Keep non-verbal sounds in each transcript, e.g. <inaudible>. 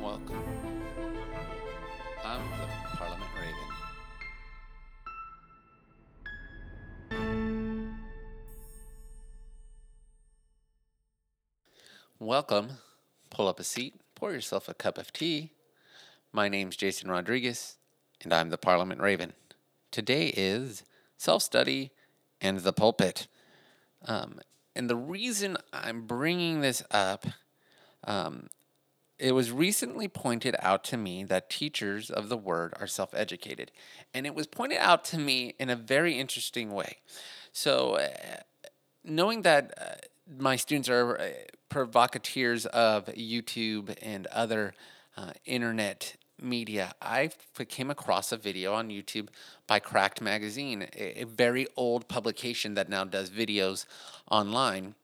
Welcome. I'm the Parliament Raven. Welcome. Pull up a seat, pour yourself a cup of tea. My name's Jason Rodriguez, and I'm the Parliament Raven. Today is self study and the pulpit. Um, and the reason I'm bringing this up, um, it was recently pointed out to me that teachers of the word are self educated. And it was pointed out to me in a very interesting way. So, uh, knowing that uh, my students are uh, provocateurs of YouTube and other uh, internet media, I came across a video on YouTube by Cracked Magazine, a, a very old publication that now does videos online.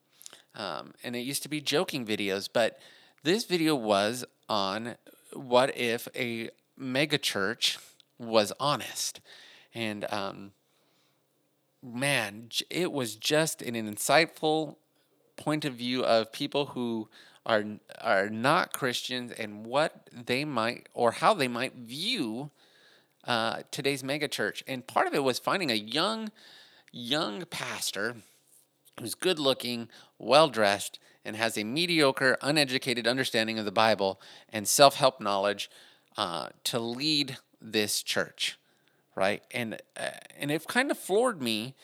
Um, and it used to be joking videos, but this video was on what if a megachurch was honest. And um, man, it was just an insightful point of view of people who are are not Christians and what they might or how they might view uh, today's megachurch. And part of it was finding a young young pastor who's good looking, well dressed, and has a mediocre, uneducated understanding of the Bible and self help knowledge uh, to lead this church, right? And uh, and it kind of floored me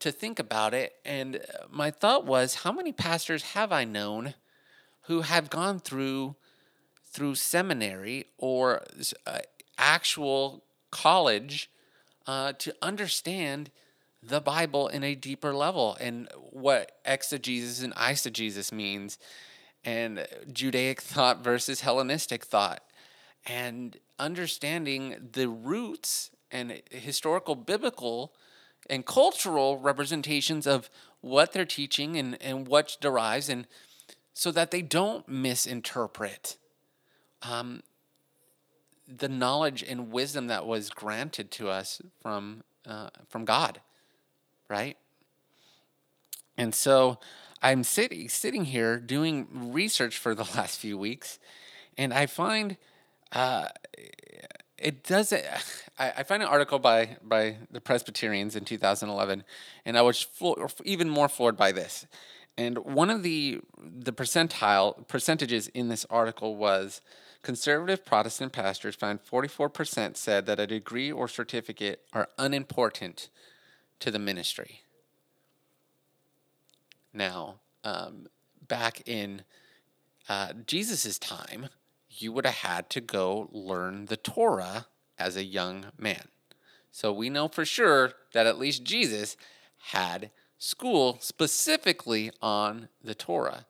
to think about it. And my thought was, how many pastors have I known who have gone through through seminary or uh, actual college uh, to understand the Bible in a deeper level and what exegesis and eisegesis means, and Judaic thought versus Hellenistic thought, and understanding the roots and historical biblical and cultural representations of what they're teaching and, and what derives and so that they don't misinterpret um, the knowledge and wisdom that was granted to us from uh, from God, right? And so I'm sitting sitting here doing research for <laughs> the last few weeks, and I find uh, it doesn't. <sighs> I, find an article by by the Presbyterians in 2011, and I was flo- even more floored by this. And one of the the percentile percentages in this article was conservative Protestant pastors found 44% said that a degree or certificate are unimportant to the ministry. Now, um, back in uh, Jesus' time, you would have had to go learn the Torah as a young man. So we know for sure that at least Jesus had school specifically on the Torah.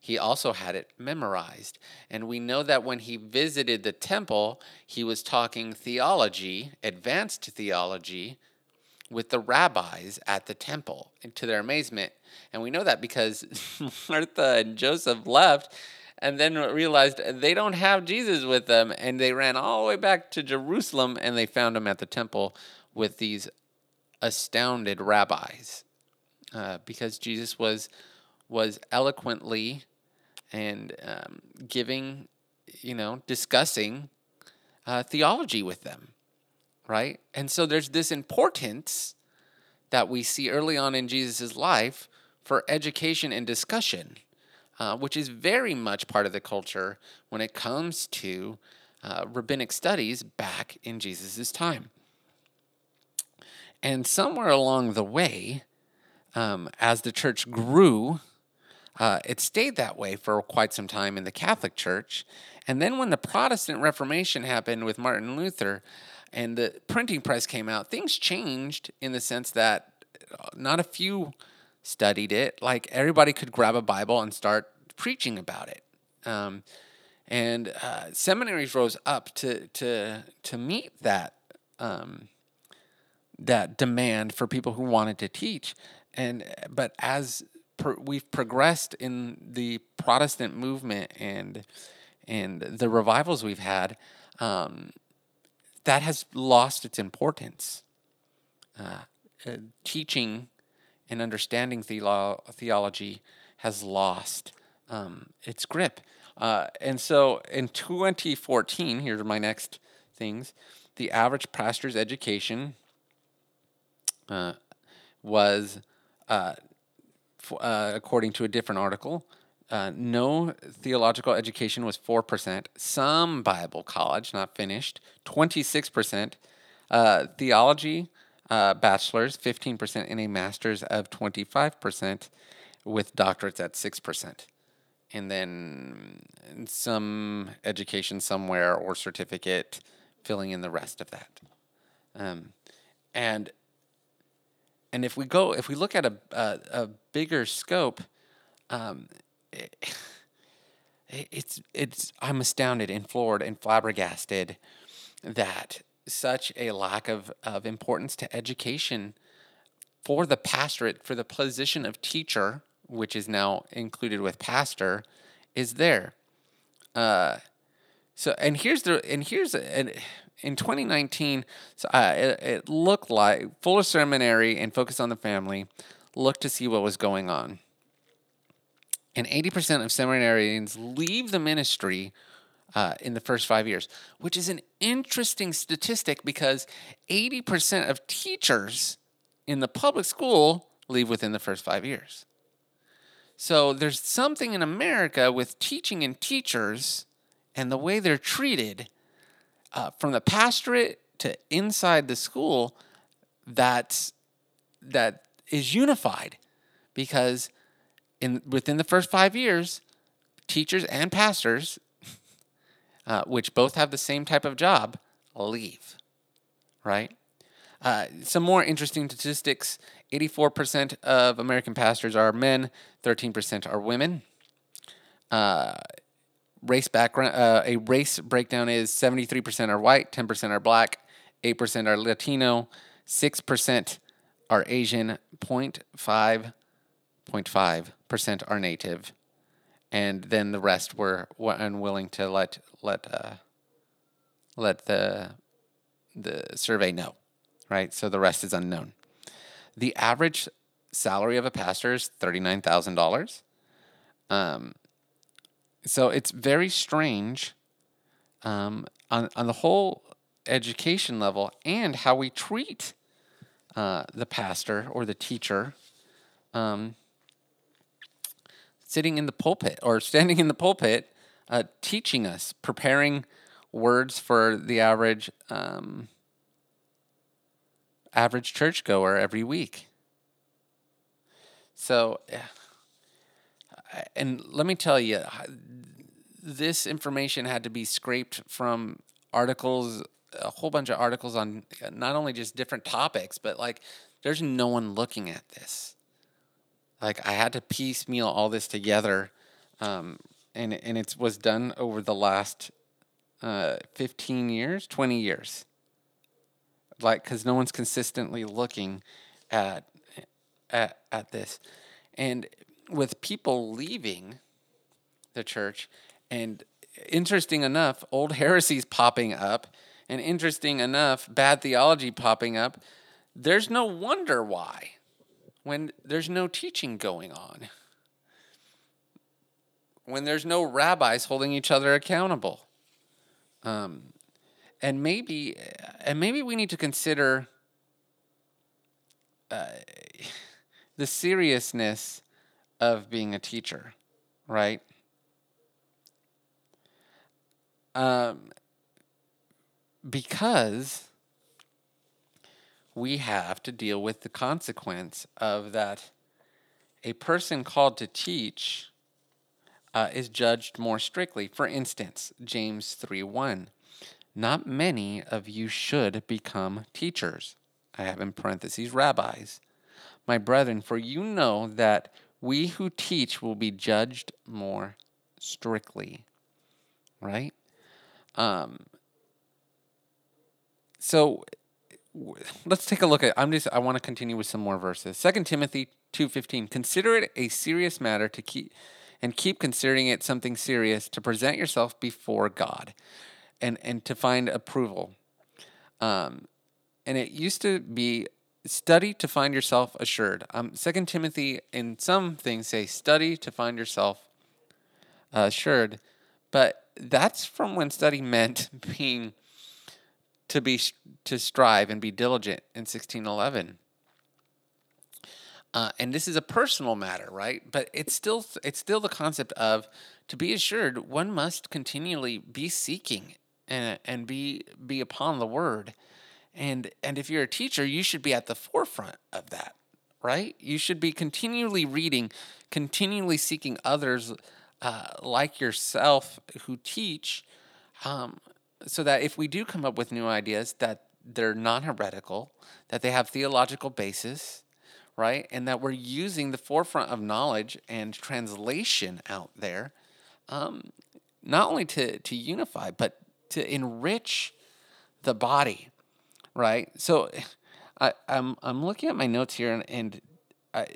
He also had it memorized. And we know that when he visited the temple, he was talking theology, advanced theology, with the rabbis at the temple, to their amazement. And we know that because <laughs> Martha and Joseph left and then realized they don't have Jesus with them. And they ran all the way back to Jerusalem and they found him at the temple with these astounded rabbis uh, because Jesus was was eloquently and um, giving, you know, discussing uh, theology with them, right? And so there's this importance that we see early on in Jesus' life for education and discussion, uh, which is very much part of the culture when it comes to uh, rabbinic studies back in Jesus' time. And somewhere along the way, um, as the church grew, uh, it stayed that way for quite some time in the Catholic Church. And then when the Protestant Reformation happened with Martin Luther and the printing press came out, things changed in the sense that uh, not a few studied it. Like everybody could grab a Bible and start preaching about it. Um, and uh, seminaries rose up to to to meet that um, that demand for people who wanted to teach and but as per, we've progressed in the Protestant movement and and the revivals we've had, um, that has lost its importance. Uh, uh, teaching and understanding theolo- theology has lost um, its grip. Uh, and so in 2014, here's my next things. The average pastor's education uh, was, uh, uh, according to a different article, uh, no theological education was 4%. Some Bible college, not finished, 26%. Uh, theology, uh, bachelor's, 15%, and a master's of 25%, with doctorates at 6%. And then some education somewhere or certificate filling in the rest of that. Um, and and if we go, if we look at a a, a bigger scope, um, it, it's it's I'm astounded and floored and flabbergasted that such a lack of of importance to education for the pastorate for the position of teacher, which is now included with pastor, is there. Uh, so and here's the and here's and in 2019, so uh, it, it looked like Fuller Seminary and Focus on the Family looked to see what was going on. And 80% of seminarians leave the ministry uh, in the first five years, which is an interesting statistic because 80% of teachers in the public school leave within the first five years. So there's something in America with teaching and teachers and the way they're treated uh, from the pastorate to inside the school that's that is unified because in within the first five years teachers and pastors uh, which both have the same type of job leave right? Uh, some more interesting statistics. 84% of american pastors are men 13% are women. Uh, race background uh, a race breakdown is 73% are white 10% are black 8% are latino 6% are asian 0.5 0.5% are native and then the rest were, unwilling to let let uh, let the the survey know right? So the rest is unknown. The average salary of a pastor is $39000 um, so it's very strange um, on, on the whole education level and how we treat uh, the pastor or the teacher um, sitting in the pulpit or standing in the pulpit uh, teaching us, preparing words for the average um, average churchgoer every week. So, yeah. and let me tell you, this information had to be scraped from articles, a whole bunch of articles on not only just different topics, but like there's no one looking at this. Like I had to piecemeal all this together, um, and and it was done over the last uh, 15 years, 20 years. Like, because no one's consistently looking at at at this, and with people leaving the church, and interesting enough, old <laughs> heresies popping up, and interesting enough, bad theology popping up. There's no wonder why when there's no teaching going on, when there's no rabbis holding each other accountable. Um, and maybe, and maybe we need to consider uh, the seriousness of being a teacher, right? Um, because we have to deal with the consequence of that a person called to teach uh, is judged more strictly. For instance, James 3 1. Not many of you should become teachers. I have in parentheses rabbis. My brethren, for you know that we who teach will be judged more strictly. Right? Um, so let's take a look at i'm just i want to continue with some more verses. Second timothy 2.15 consider it a serious matter to keep and keep considering it something serious to present yourself before god and and to find approval. Um and it used to be study to find yourself assured. Um second timothy in some things say study to find yourself uh, assured but that's from when study meant <laughs> being to be to strive and be diligent in 1611 uh, and this is a personal matter right? But it's still it's still the concept of to be assured one must continually be seeking and and be be upon the word. And and if you're a teacher you should be at the forefront of that right? You should be continually reading continually seeking others uh, like yourself who teach um, so that if we do come up with new ideas that they're non-heretical that they have theological basis right? And that we're using the forefront of knowledge and translation out there um, not only to, to unify but to enrich the body right? So I, I'm, I'm looking at my notes here and, and I,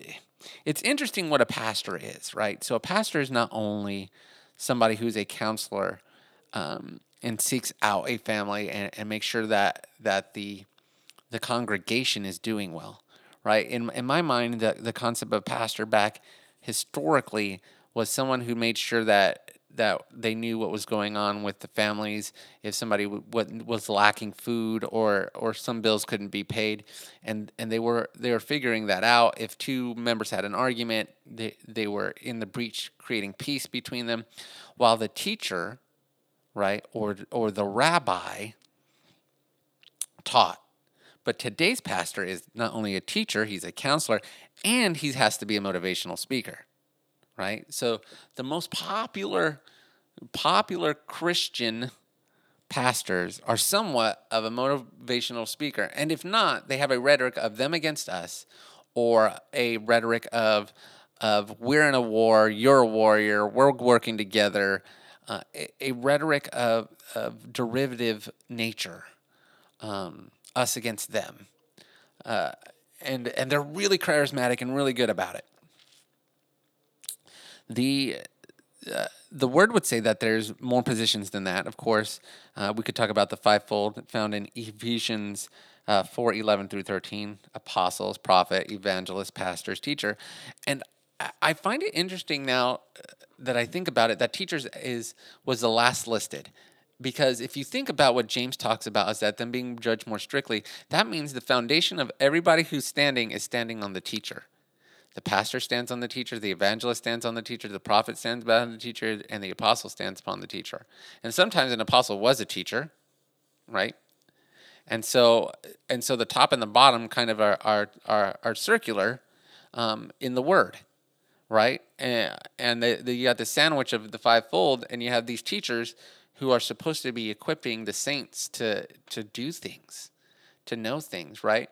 it's interesting what a pastor is right? So a pastor is not only somebody who's a counselor um, and seeks out a family and, and makes sure that that the the congregation is doing well, right? In in my mind, the the concept of pastor back historically was someone who made sure that that they knew what was going on with the families. If somebody w- was lacking food or or some bills couldn't be paid and and they were they were figuring that out. If two members had an argument they they were in the breach creating peace between them. While the teacher right? Or or the rabbi taught. But today's pastor is not only a teacher, he's a counselor, and he has to be a motivational speaker. Right? So the most popular popular Christian pastors are somewhat of a motivational speaker. And if not, they have a rhetoric of them against us or a rhetoric of of we're in a war, you're a warrior, we're working together, uh, a, rhetoric of, of derivative nature, um, us against them. Uh, and, and they're really charismatic and really good about it. The, uh, the word would say that there's more positions than that, of course. Uh, we could talk about the fivefold found in Ephesians uh, 4 11 through 13 apostles, prophet, evangelist, pastors, teacher. And I find it interesting now that I think about it that teachers is was the last listed because if you think about what James talks about is that them being judged more strictly, that means the foundation of everybody who's standing is standing on the teacher. The pastor stands on the teacher, the evangelist stands on the teacher, the prophet stands on the teacher, and the apostle stands upon the teacher. And sometimes an apostle was a teacher, right? And so and so the top and the bottom kind of are are are, are circular um, in the word right? And and the, the, you got the sandwich of the fivefold, and you have these teachers who are supposed to be equipping the saints to to do things, to know things, right?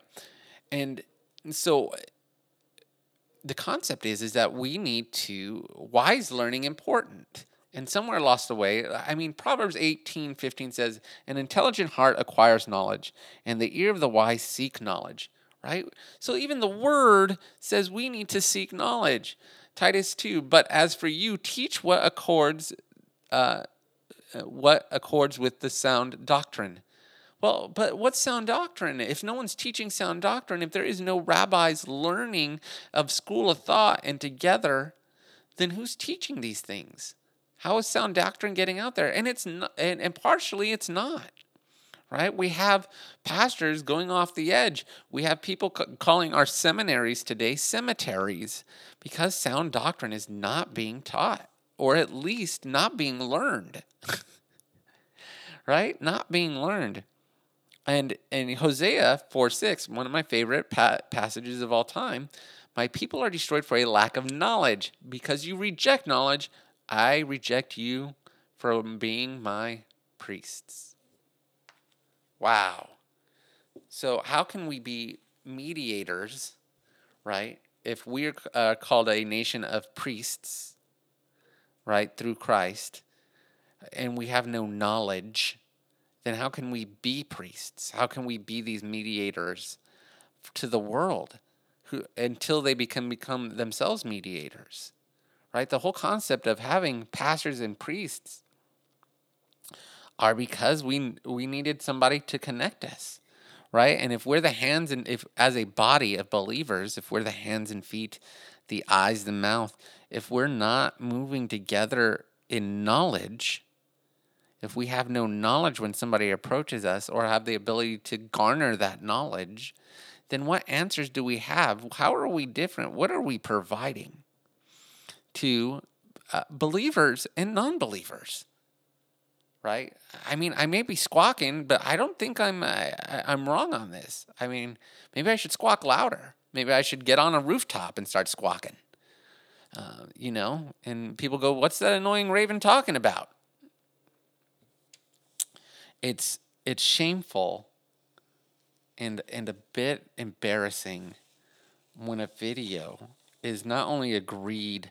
And so the concept is is that we need to wise learning important and somewhere lost away i mean proverbs 18 15 says an intelligent heart acquires knowledge and the ear of the wise seek knowledge right so even the word says we need to seek knowledge Titus 2, but as for you, teach what accords uh, what accords with the sound doctrine. Well, but what's sound doctrine? If no one's teaching sound doctrine, if there is no rabbis learning of school of thought and together, then who's teaching these things? How is sound doctrine getting out there? And it's not, and, and partially it's not right? We have pastors going off the edge. We have people calling our seminaries today cemeteries because sound doctrine is not being taught, or at least not being learned. <laughs> right? Not being learned. And in Hosea 4 6, one of my favorite pa- passages of all time, my people are destroyed for a lack of knowledge. Because you reject knowledge, I reject you from being my priests. Wow. So, how can we be mediators, right? If we're uh, called a nation of priests, right, through Christ, and we have no knowledge, then how can we be priests? How can we be these mediators to the world who, until they become, become themselves mediators? Right? The whole concept of having pastors and priests are because we we needed somebody to connect us right and if we're the hands and if as a body of believers if we're the hands and feet the eyes the mouth if we're not moving together in knowledge if we have no knowledge when somebody approaches us or have the ability to garner that knowledge, then what answers do we have? How are we different? What are we providing to uh, believers and non believers? Right? I mean, I may be squawking, but I don't think I'm I, I'm wrong on this. I mean, maybe I should squawk louder. Maybe I should get on a rooftop and start squawking. Uh, you know, and people go, "What's that annoying raven talking about?" It's it's shameful and and a bit embarrassing when a video is not only agreed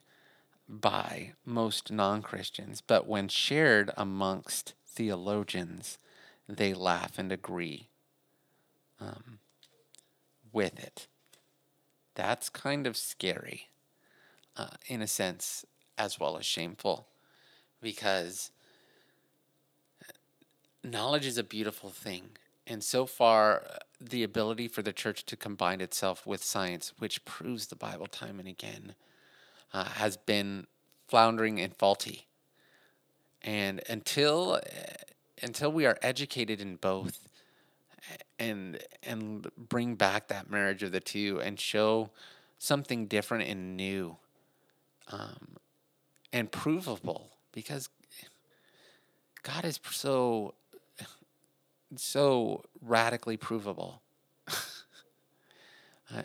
by most non-Christians, but when shared amongst theologians, they laugh and agree um, with it. That's kind of scary, uh, in a sense, as well as shameful, because knowledge is a beautiful thing. And so far, uh, the ability for the church to combine itself with science, which proves the Bible time and again, uh, has been floundering and faulty. And until uh, until we are educated in both, and and bring back that marriage of the two and show something different and new, um, and provable, because God is so so radically provable. <laughs> uh,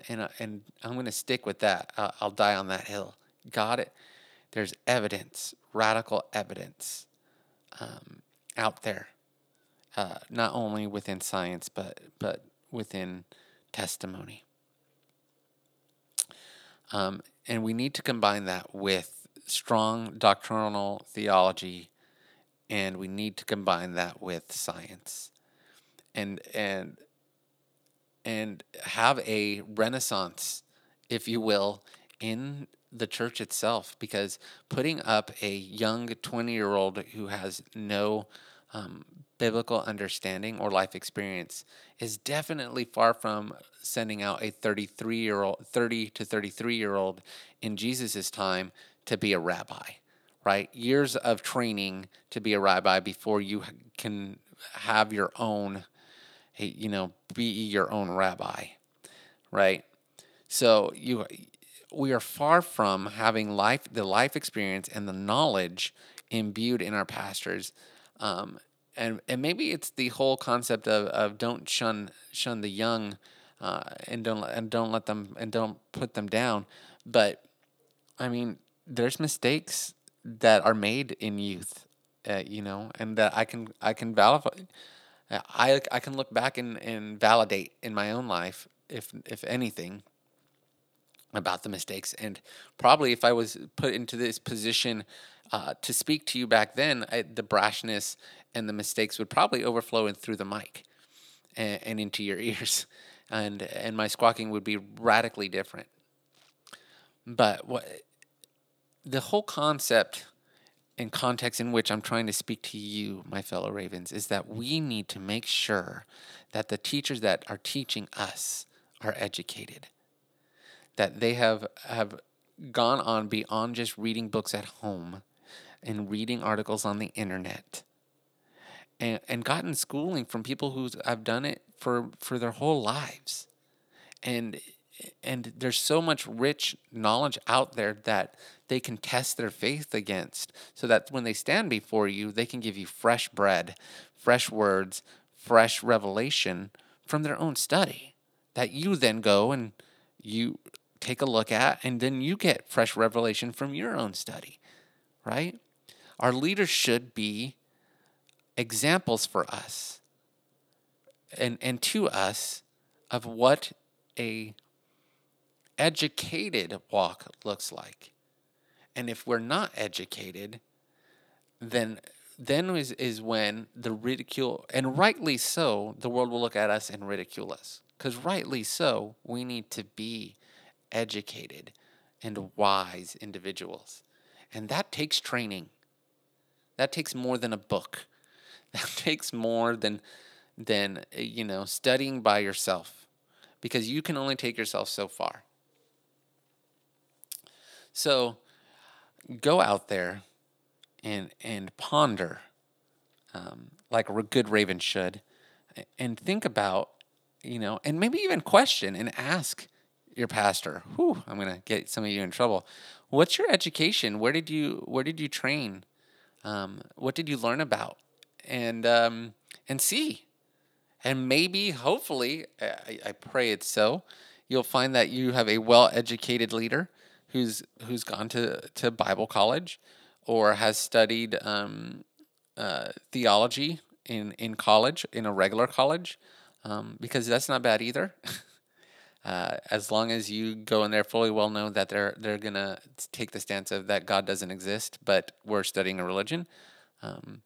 and uh, and I'm going to stick with that. Uh, I'll die on that hill. Got it. There's evidence, radical evidence, um, out there, uh, not only within science but but within testimony. Um, and we need to combine that with strong doctrinal theology, and we need to combine that with science and and and have a renaissance, if you will, in the church itself. Because putting up a young twenty year old who has no um, biblical understanding or life experience is definitely far from sending out a 33 year old 30 to 33 year old in Jesus' time to be a rabbi right years of training to be a rabbi before you can have your own you know, be your own rabbi, right? So you, we are far from having life, the life experience and the knowledge imbued in our pastors. Um, and, and maybe it's the whole concept of, of don't shun shun the young uh, and don't and don't let them and don't put them down. But I mean, there's mistakes that are made in youth, uh, you know, and that I can I can validate I I can look back and, and validate in my own life, if if anything, about the mistakes. And probably if I was put into this position uh, to speak to you back then, I, the brashness and the mistakes would probably overflow in through the mic and, and into your <laughs> ears, and and my squawking would be radically different. But what the whole concept and context in which I'm trying to speak to you, my fellow Ravens, is that we need to make sure that the teachers that are teaching us are educated, that they have have gone on beyond just reading books at home and reading articles on the internet and, and gotten schooling from people who have done it for, for their whole lives. And and there's so much rich knowledge out there that they can test their faith against so that when they stand before you they can give you fresh bread fresh words fresh revelation from their own study that you then go and you take a look at and then you get fresh revelation from your own study right our leaders should be examples for us and and to us of what a educated walk looks like. And if we're not educated, then then is, is when the ridicule and rightly so the world will look at us and ridicule us because rightly so we need to be educated and wise individuals. And that takes training. That takes more than a book. <laughs> That takes more than than you know studying by yourself because you can only take yourself so far. So go out there and and ponder um, like a good raven should, and think about, you know, and maybe even question and ask your pastor. Whew, I'm gonna get some of you in trouble. What's your education? Where did you Where did you train? Um, what did you learn about? And um, and see, and maybe, hopefully, I, I pray it's so. You'll find that you have a well-educated leader who's who's gone to to Bible college or has studied um, uh, theology in in college in a regular college um, because that's not bad either. <laughs> uh, as long as you go in there fully well known that they're they're gonna take the stance of that God doesn't exist, but we're studying a religion. Um,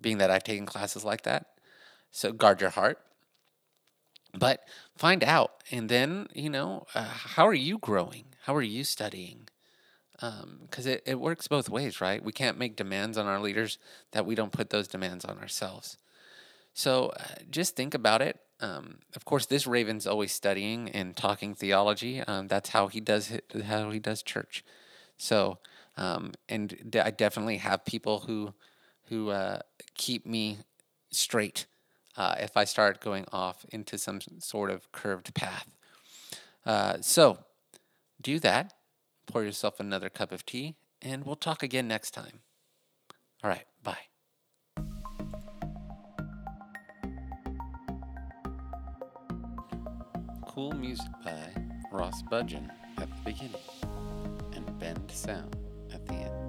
being that I've taken classes like that, so guard your heart. But find out, and then you know uh, how are you growing? How are you studying? Because um, it, it works both ways, right? We can't make demands on our leaders that we don't put those demands on ourselves. So uh, just think about it. Um, of course, this Raven's always studying and talking theology. Um, that's how he does it, how he does church. So, um, and I definitely have people who who uh, keep me straight uh, if I start going off into some sort of curved path. Uh, so, do that. Pour yourself another cup of tea, and we'll talk again next time. All right, bye. Cool music by Ross Bugden at the beginning and Bensound at the end.